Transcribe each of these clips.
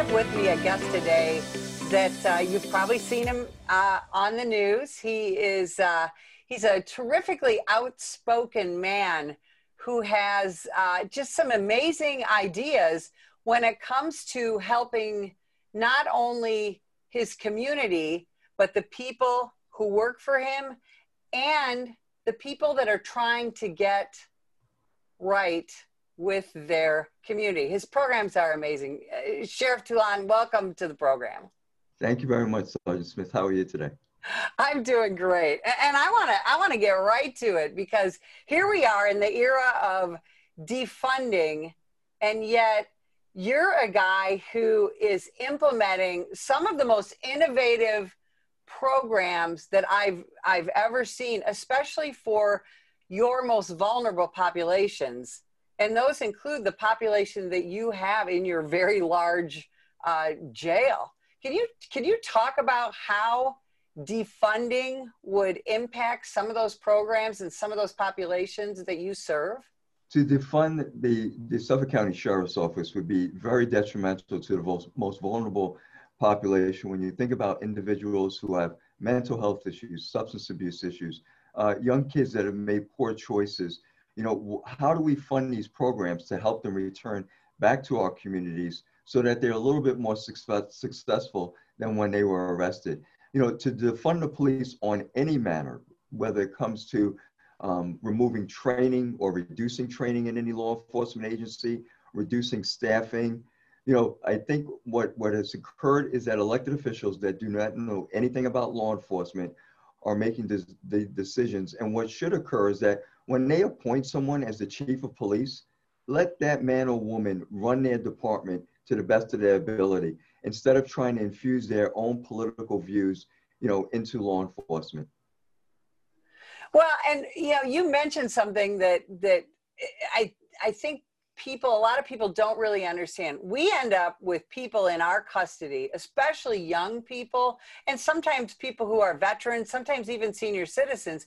have with me a guest today that uh, you've probably seen him uh, on the news. He is uh, he's a terrifically outspoken man who has uh, just some amazing ideas when it comes to helping not only his community but the people who work for him and the people that are trying to get right with their community. His programs are amazing. Uh, Sheriff Toulon, welcome to the program. Thank you very much, Sergeant Smith. How are you today? I'm doing great. And I want to I want to get right to it because here we are in the era of defunding and yet you're a guy who is implementing some of the most innovative programs that I've I've ever seen, especially for your most vulnerable populations. And those include the population that you have in your very large uh, jail. Can you can you talk about how defunding would impact some of those programs and some of those populations that you serve? To defund the, the Suffolk County Sheriff's Office would be very detrimental to the most, vulnerable population when you think about individuals who have mental health issues, substance abuse issues, uh, young kids that have made poor choices. You know, how do we fund these programs to help them return back to our communities so that they're a little bit more success, successful than when they were arrested? You know, to defund the police on any manner, whether it comes to um, removing training or reducing training in any law enforcement agency, reducing staffing. You know, I think what, what has occurred is that elected officials that do not know anything about law enforcement are making this, the decisions. And what should occur is that when they appoint someone as the chief of police, let that man or woman run their department to the best of their ability instead of trying to infuse their own political views, you know, into law enforcement. Well, and you know, you mentioned something that that I I think people, a lot of people don't really understand. We end up with people in our custody, especially young people, and sometimes people who are veterans, sometimes even senior citizens,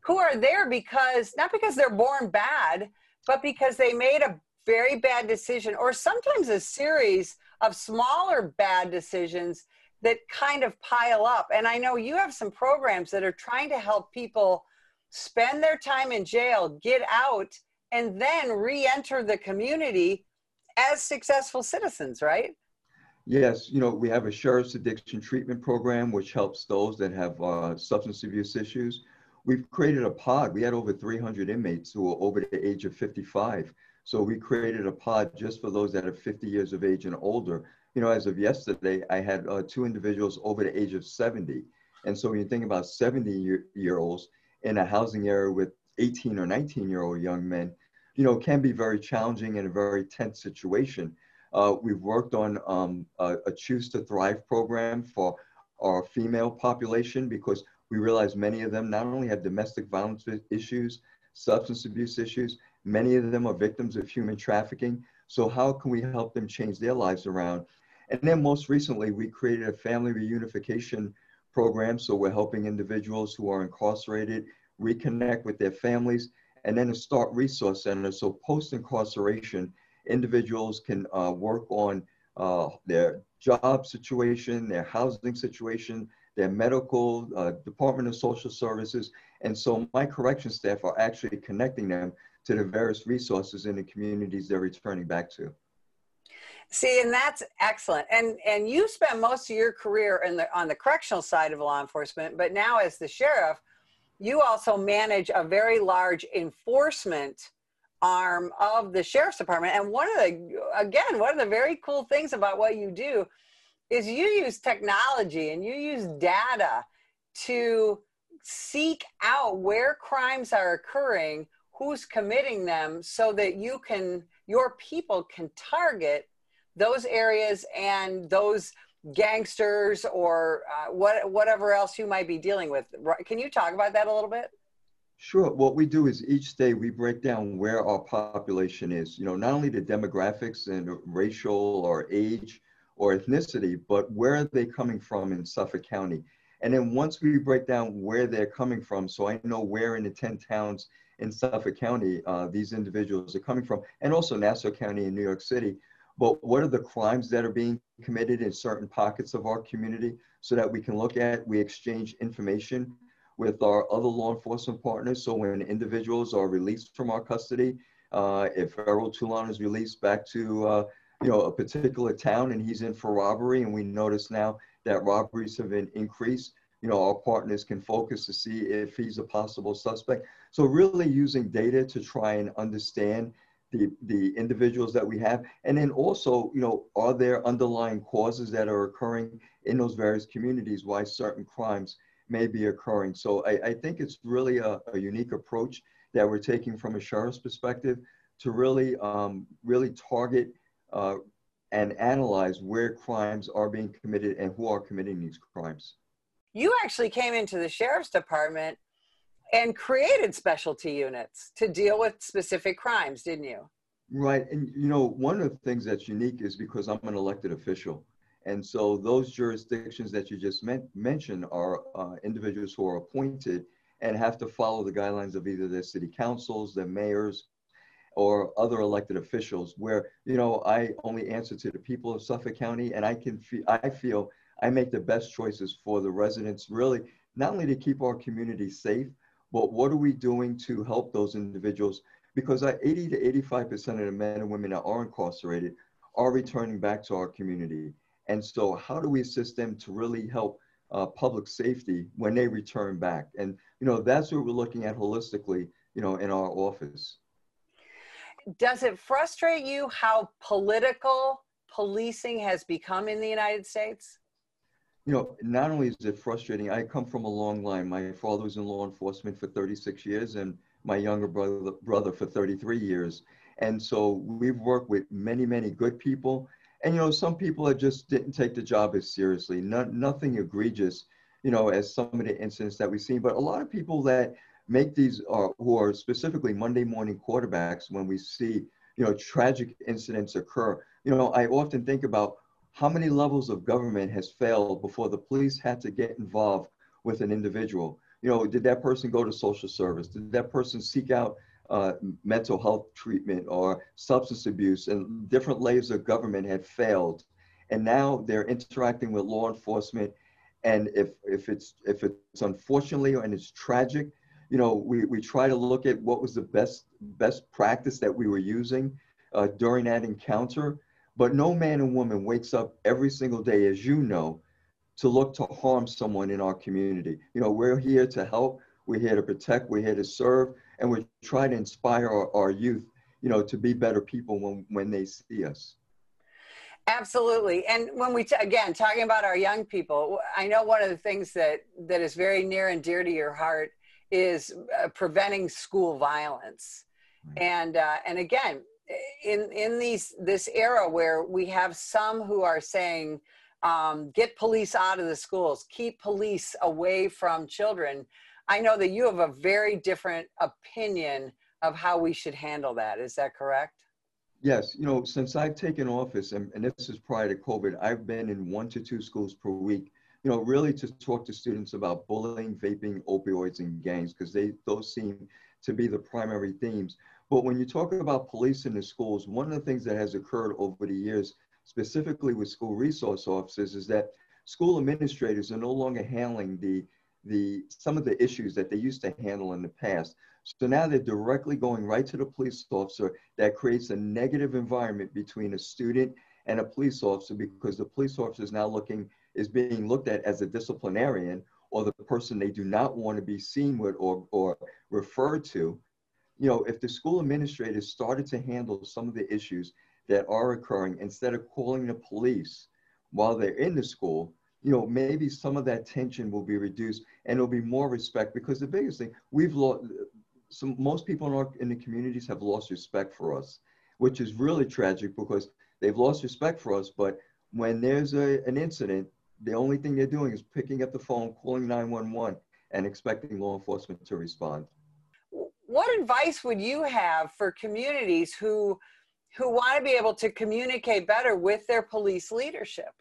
who are there because not because they're born bad, but because they made a very bad decision, or sometimes a series of smaller bad decisions that kind of pile up. And I know you have some programs that are trying to help people spend their time in jail, get out, and then re-enter the community as successful citizens, right? Yes, you know, we have a sheriff's addiction treatment program, which helps those that have uh, substance abuse issues. We've created a pod. We had over 300 inmates who were over the age of 55. So we created a pod just for those that are 50 years of age and older. You know, as of yesterday, I had uh, two individuals over the age of 70. And so when you think about 70 year, year olds in a housing area with 18 or 19 year old young men, you know, can be very challenging and a very tense situation. Uh, we've worked on um, a, a, Choose to Thrive program for our female population because we realize many of them not only have domestic violence issues, substance abuse issues, many of them are victims of human trafficking. So how can we help them change their lives around? And then most recently, we created a family reunification program. So we're helping individuals who are incarcerated reconnect with their families and then a START Resource Center. So post incarceration, individuals can uh, work on uh, their job situation, their housing situation, their medical, uh, Department of Social Services. And so my correction staff are actually connecting them to the various resources in the communities they're returning back to. See, and that's excellent. And and you spent most of your career in the on the correctional side of law enforcement, but now as the sheriff, you also manage a very large enforcement arm of the sheriff's department. And one of the, again, one of the very cool things about what you do is you use technology and you use data to seek out where crimes are occurring, who's committing them, so that you can, your people can target those areas and those gangsters or uh, what whatever else you might be dealing with. Can you talk about that a little bit? Sure. What we do is each day we break down where our population is. You know, not only the demographics and racial or age or ethnicity, but where are they coming from in Suffolk County? And then once we break down where they're coming from, so I know where in the 10 towns in Suffolk County uh, these individuals are coming from, and also Nassau County in New York City, but what are the crimes that are being committed in certain pockets of our community so that we can look at, we exchange information with our other law enforcement partners. So when individuals are released from our custody, uh, if Errol Toulon is released back to uh, you know a particular town and he's in for robbery, and we notice now that robberies have been increased, you know our partners can focus to see if he's a possible suspect. So really using data to try and understand the, the individuals that we have. And then also, you know, are there underlying causes that are occurring in those various communities why certain crimes may be occurring? So I, I think it's really a, a unique approach that we're taking from a sheriff's perspective to really, um, really target uh, and analyze where crimes are being committed and who are committing these crimes. You actually came into the sheriff's department and created specialty units to deal with specific crimes, didn't you? Right. And, you know, one of the things that's unique is because I'm an elected official. And so those jurisdictions that you just mentioned are uh, individuals who are appointed and have to follow the guidelines of either their city councils, their mayors, or other elected officials where, you know, I only answer to the people of Suffolk County and I can feel, I feel I make the best choices for the residents really, not only to keep our community safe, but what are we doing to help those individuals? Because 80 to 85% of the men and women that are incarcerated are returning back to our community. And so how do we assist them to really help uh, public safety when they return back? And, you know, that's what we're looking at holistically, you know, in our office. Does it frustrate you how political policing has become in the United States? you know, not only is it frustrating, I come from a long line. My father was in law enforcement for 36 years and my younger brother, brother for 33 years. And so we've worked with many, many good people. And, you know, some people that just didn't take the job as seriously, not, nothing egregious, you know, as some of the incidents that we've seen. But a lot of people that make these, uh, who are specifically Monday morning quarterbacks, when we see, you know, tragic incidents occur, you know, I often think about how many levels of government has failed before the police had to get involved with an individual? You know, did that person go to social service? Did that person seek out uh, mental health treatment or substance abuse? And different layers of government had failed. And now they're interacting with law enforcement. And if, if, it's, if it's unfortunately and it's tragic, you know, we, we try to look at what was the best, best practice that we were using uh, during that encounter but no man and woman wakes up every single day, as you know, to look to harm someone in our community. You know, we're here to help, we're here to protect, we're here to serve, and we try to inspire our, our youth, you know, to be better people when, when they see us. Absolutely. And when we, t- again, talking about our young people, I know one of the things that, that is very near and dear to your heart is uh, preventing school violence. Right. And, uh, and again, in in these this era where we have some who are saying um, get police out of the schools. Keep police away from children. I know that you have a very different opinion of how we should handle that. Is that correct? Yes. You know since i've taken office and, and this is prior to covid i've been in one to two schools per week you know really to talk to students about bullying vaping opioids and gangs because they those seem to be the primary themes but when you talk about police in the schools, one of the things that has occurred over the years, specifically with school resource officers, is that school administrators are no longer handling the, the, some of the issues that they used to handle in the past. So now they're directly going right to the police officer that creates a negative environment between a student and a police officer because the police officer is now looking, is being looked at as a disciplinarian or the person they do not want to be seen with or, or referred to you know, if the school administrators started to handle some of the issues that are occurring instead of calling the police while they're in the school, you know, maybe some of that tension will be reduced and there'll be more respect because the biggest thing we've lost, some, most people in, our, in the communities have lost respect for us, which is really tragic because they've lost respect for us. But when there's a, an incident, the only thing they're doing is picking up the phone, calling 911 and expecting law enforcement to respond what advice would you have for communities who who want to be able to communicate better with their police leadership?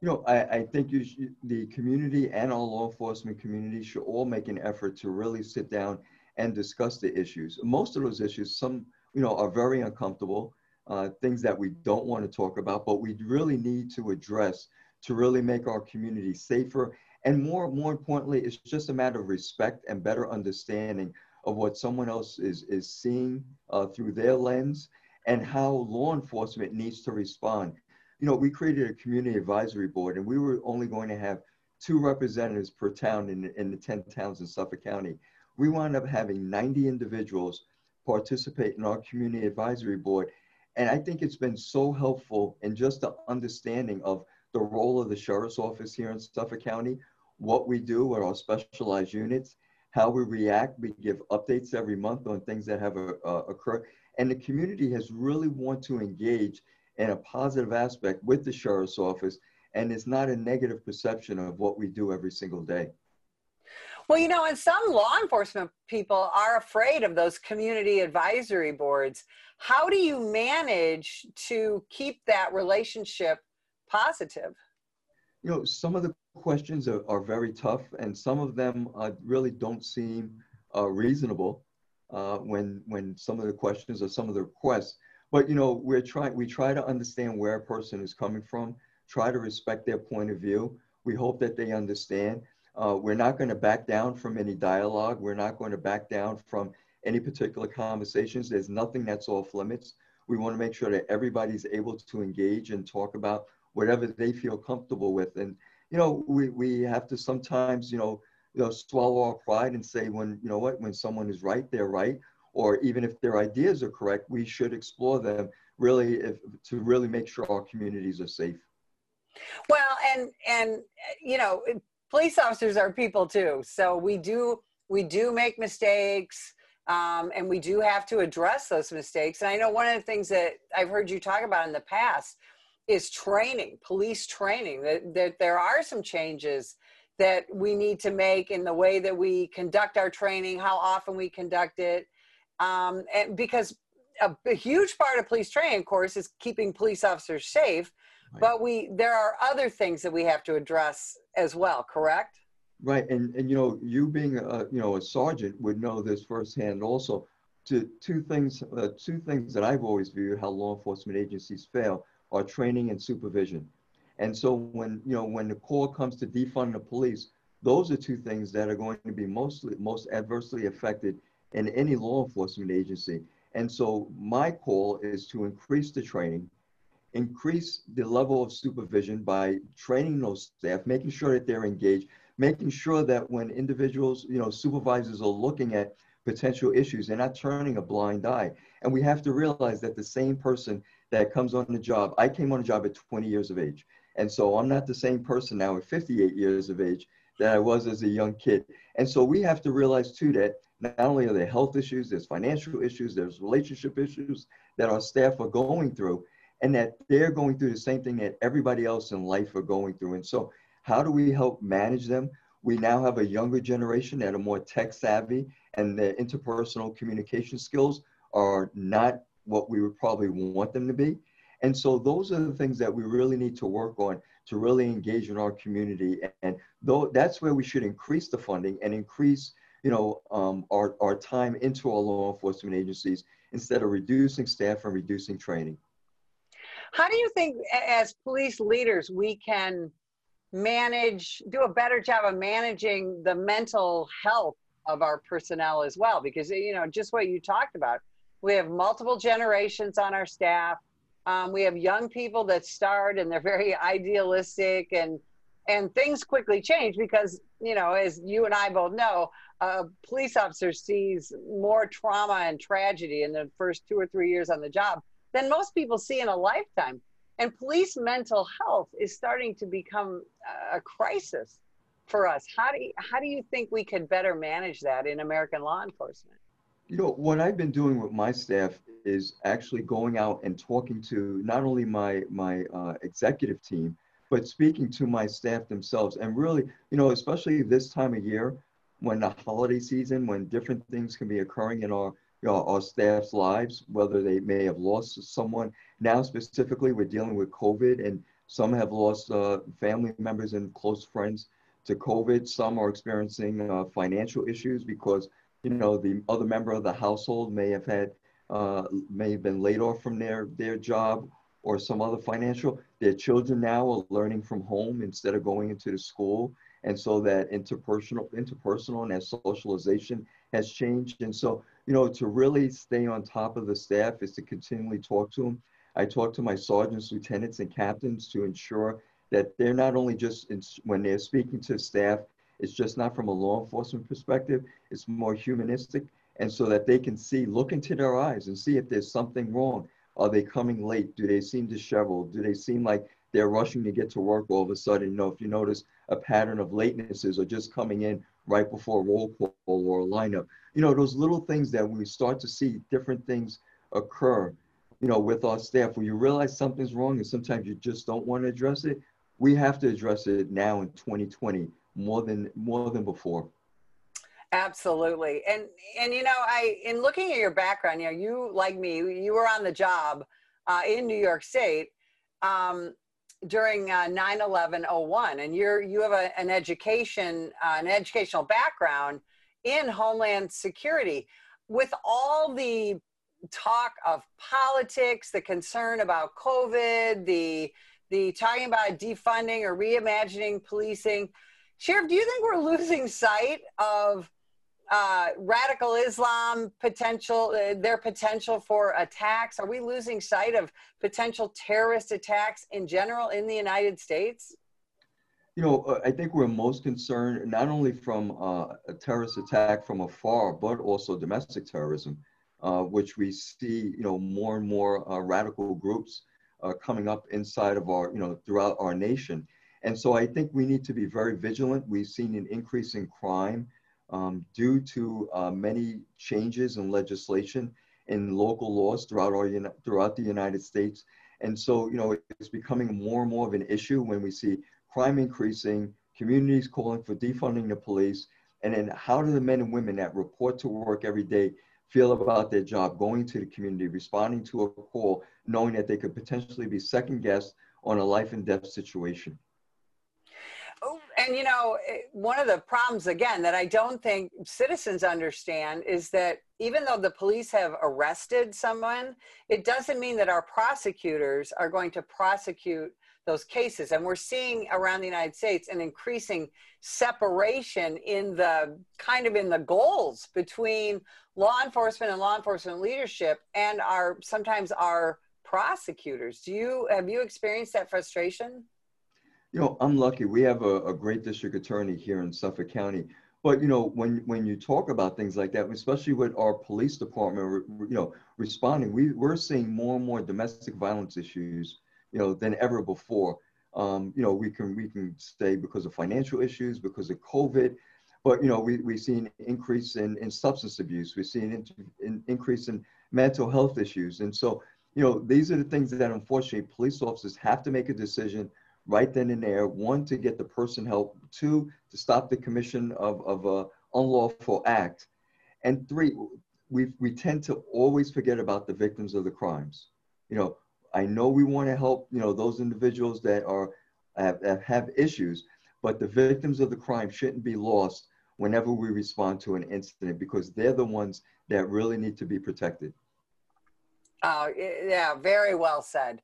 You know, I, I think you should, the community and our law enforcement community should all make an effort to really sit down and discuss the issues. Most of those issues, some, you know, are very uncomfortable. uh, things that we don't want to talk about, but we really need to address to really make our community safer. And more, more importantly, it's just a matter of respect and better understanding of what someone else is, is seeing uh, through their lens and how law enforcement needs to respond. You know, we created a community advisory board and we were only going to have two representatives per town in, in the 10 towns in Suffolk County. We wound up having 90 individuals participate in our community advisory board. And I think it's been so helpful in just the understanding of the role of the sheriff's office here in Suffolk County, what we do with our specialized units, how we react. We give updates every month on things that have uh, occurred. And the community has really want to engage in a positive aspect with the sheriff's office and it's not a negative perception of what we do every single day. Well, you know, and some law enforcement people are afraid of those community advisory boards. How do you manage to keep that relationship positive? You know, some of the questions are, are very tough, and some of them uh, really don't seem uh, reasonable uh, when when some of the questions or some of the requests. But you know, we're trying we try to understand where a person is coming from try to respect their point of view. We hope that they understand. Uh, we're not going to back down from any dialogue. We're not going to back down from any particular conversations. There's nothing that's off limits. We want to make sure that everybody's able to engage and talk about whatever they feel comfortable with. And, you know, we, we have to sometimes, you know, you know, swallow our pride and say when, you know what, when someone is right, they're right. Or even if their ideas are correct, we should explore them really if, to really make sure our communities are safe. Well, and and you know, police officers are people too. So we do we do make mistakes. Um, and we do have to address those mistakes. And I know one of the things that I've heard you talk about in the past is training, police training. That, that there are some changes that we need to make in the way that we conduct our training, how often we conduct it, um, and because a, a, huge part of police training, of course, is keeping police officers safe. Right. But we there are other things that we have to address as well, correct? Right, and and you know, you being a you know a sergeant would know this firsthand. Also, to two things, uh, two things that I've always viewed how law enforcement agencies fail are training and supervision. And so when you know when the call comes to defund the police, those are two things that are going to be mostly most adversely affected in any law enforcement agency. And so my call is to increase the training increase the level of supervision by training those staff, making sure that they're engaged, making sure that when individuals, you know, supervisors are looking at potential issues, they're not turning a blind eye. And we have to realize that the same person that comes on the job, I came on the job at 20 years of age. And so I'm not the same person now at 58 years of age that I was as a young kid. And so we have to realize too that not only are there health issues, there's financial issues, there's relationship issues that our staff are going through and that they're going through the same thing that everybody else in life are going through. And so, how do we help manage them? We now have a younger generation that are more tech savvy, and their interpersonal communication skills are not what we would probably want them to be. And so, those are the things that we really need to work on to really engage in our community. And though that's where we should increase the funding and increase, you know, um, our, our time into our law enforcement agencies instead of reducing staff and reducing training. How do you think, as police leaders, we can manage, do a better job of managing the mental health of our personnel as well? Because, you know, just what you talked about, we have multiple generations on our staff. Um, we have young people that start and they're very idealistic and and things quickly change because you know as you and i both know a police officer sees more trauma and tragedy in the first two or three years on the job than most people see in a lifetime. And police mental health is starting to become a crisis for us. How do you, how do you think we could better manage that in American law enforcement? You know, what I've been doing with my staff is actually going out and talking to not only my my uh, executive team, but speaking to my staff themselves, and really, you know, especially this time of year, when the holiday season, when different things can be occurring in our you know, our staff's lives, whether they may have lost someone. Now, specifically, we're dealing with COVID, and some have lost uh, family members and close friends to COVID. Some are experiencing uh, financial issues because, you know, the other member of the household may have had uh, may have been laid off from their, their job or some other financial, their children now are learning from home instead of going into the school. And so that interpersonal, interpersonal and that socialization has changed. And so, you know, to really stay on top of the staff is to continually talk to them. I talk to my sergeants, lieutenants, and captains to ensure that they're not only just in, when they're speaking to staff, it's just not from a law enforcement perspective, it's more humanistic. And so that they can see, look into their eyes and see if there's something wrong. Are they coming late? Do they seem disheveled? Do they seem like they're rushing to get to work all of a sudden? You know, if you notice a pattern of latenesses or just coming in right before roll call or a lineup, you know, those little things that we start to see different things occur, you know, with our staff, where you realize something's wrong and sometimes you just don't want to address it, we have to address it now in 2020 more than more than before. Absolutely. And and you know, I in looking at your background, you know, you like me, you were on the job uh, in New York State um, during uh, 9/11/01, and you're you have a, an education, uh, an educational background in Homeland Security. With all the talk of politics, the concern about COVID, the the talking about defunding or reimagining policing. Sheriff, do you think we're losing sight of uh, radical Islam potential, uh, their potential for attacks? Are we losing sight of potential terrorist attacks in general in the United States? You know, uh, I think we're most concerned not only from uh, a terrorist attack from afar, but also domestic terrorism, uh, which we see, you know, more and more radical groups coming up inside of our, you know, throughout our nation. And so I think we need to be very vigilant. We've seen an increase in crime um, due to uh, many changes in legislation in local laws throughout, our, throughout the United States. And so, you know, it's becoming more and more of an issue when we see crime increasing, communities calling for defunding the police, and then how do the men and women that report to work every day feel about their job, going to the community, responding to a call, knowing that they could potentially be second guessed on a life and death situation? And you know, eh, one of the problems again that I don't think citizens understand is that even though the police have arrested someone, it doesn't mean that our prosecutors are going to prosecute those cases. And we're seeing around the United States an increasing separation in the kind of in the goals between law enforcement and law enforcement leadership and our sometimes our prosecutors. Do you have you experienced that frustration? You know, I'm lucky. We have a, a great district attorney here in Suffolk County. But you know, when when you talk about things like that, especially with our police department, you know, responding, we we're seeing more and more domestic violence issues, you know, than ever before. Um, you know, we can we can say because of financial issues, because of COVID, but you know, we we've seen increase in in substance abuse, we've seen in, in, increase in mental health issues, and so you know, these are the things that unfortunately police officers have to make a decision right then and there. One, to get the person help. Two, to stop the commission of, of a unlawful act. And three, we, we tend to always forget about the victims of the crimes. You know, I know we want to help, you know, those individuals that are have, have issues, but the victims of the crime shouldn't be lost whenever we respond to an incident because they're the ones that really need to be protected. Oh, yeah, very well said.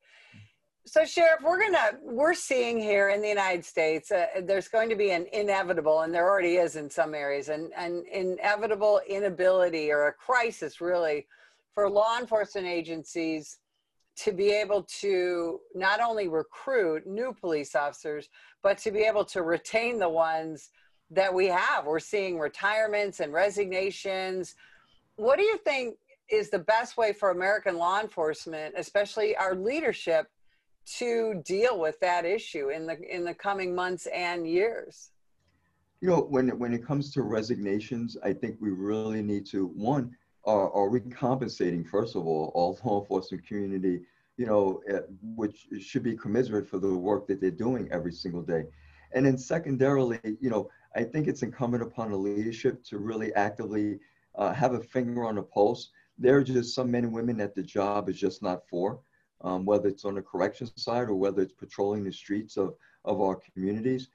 So, Sheriff, we're gonna we're seeing here in the United States, uh, there's going to be an inevitable, and there already is in some areas, an, an inevitable inability or a crisis, really, for law enforcement agencies to be able to not only recruit new police officers, but to be able to retain the ones that we have. We're seeing retirements and resignations. What do you think is the best way for American law enforcement, especially our leadership? To deal with that issue in the in the coming months and years? You know, when when it comes to resignations, I think we really need to one are, are we compensating first of all all law enforcement community, you know, uh, which should be commiserate for the work that they're doing every single day, and then secondarily, you know, I think it's incumbent upon the leadership to really actively uh, have a finger on the pulse. There are just some men and women that the job is just not for um, whether it's on the correction side or whether it's patrolling the streets of, of our communities.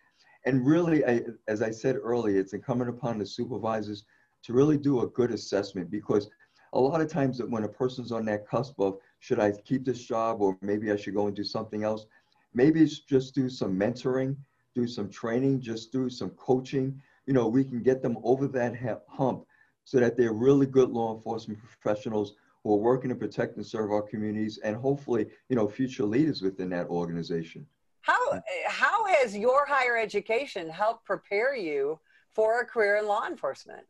And really, I, as I said earlier, it's incumbent upon the supervisors to really do a good assessment because a lot of times when a person's on that cusp of should I keep this job or maybe I should go and do something else, maybe it's just do some mentoring, do some training, just do some coaching. You know, we can get them over that hump so that they're really good law enforcement professionals who are working to protect and serve our communities and hopefully, you know, future leaders within that organization. How, how has your higher education helped prepare you for a career in law enforcement?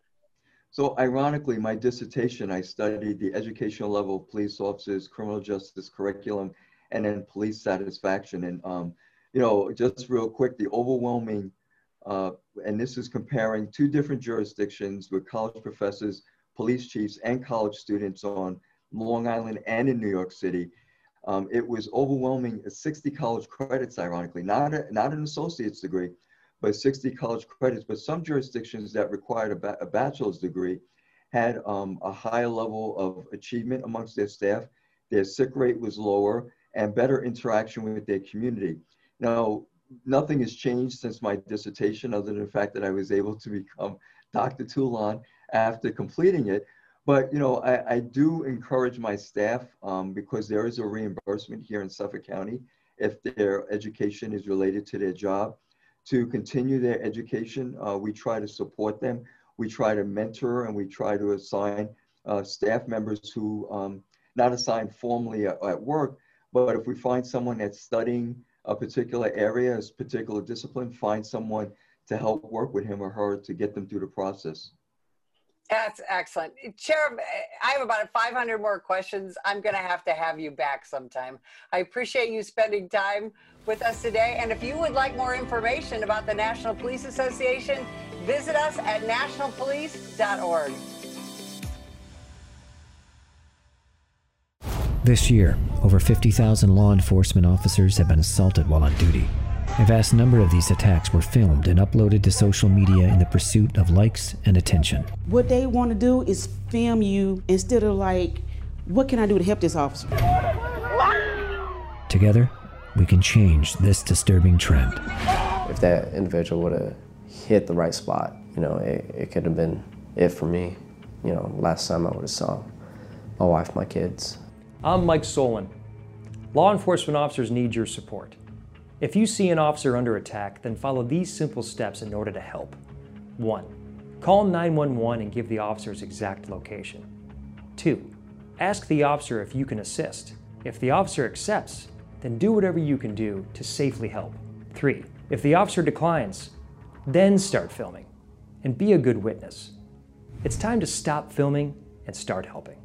So ironically, my dissertation, I studied the educational level of police officers, criminal justice curriculum, and then police satisfaction. And, um, you know, just real quick, the overwhelming, uh, and this is comparing two different jurisdictions with college professors, police chiefs, and college students on Long Island and in New York City. Um, it was overwhelming 60 college credits, ironically, not, a, not an associate's degree, but 60 college credits. But some jurisdictions that required a, ba a bachelor's degree had um, a higher level of achievement amongst their staff. Their sick rate was lower and better interaction with their community. Now, nothing has changed since my dissertation other than the fact that I was able to become Dr. Toulon after completing it. But you know, I, I do encourage my staff um, because there is a reimbursement here in Suffolk County if their education is related to their job to continue their education. Uh, we try to support them. We try to mentor and we try to assign uh, staff members who, um, not assigned formally at, at, work, but if we find someone that's studying a particular area, a particular discipline, find someone to help work with him or her to get them through the process. That's excellent. Eh, Chair, eh, I have about 500 more questions. I'm going to have to have you back sometime. I appreciate you spending time with us today. And if you would like more information about the National Police Association, visit us at nationalpolice.org. This year, over 50,000 law enforcement officers have been assaulted while on duty. A vast number of these attacks were filmed and uploaded to social media in the pursuit of likes and attention. What they want to do is film you instead of like, what can I do to help this officer? Together, we can change this disturbing trend. If that individual would have hit the right spot, you know, it, it could have been it for me. You know, last time I would have saw my wife, my kids. I'm Mike Solon. Law enforcement officers need your support. If you see an officer under attack, then follow these simple steps in order to help. 1. Call 911 and give the officer's exact location. 2. Ask the officer if you can assist. If the officer accepts, then do whatever you can do to safely help. 3. If the officer declines, then start filming and be a good witness. It's time to stop filming and start helping.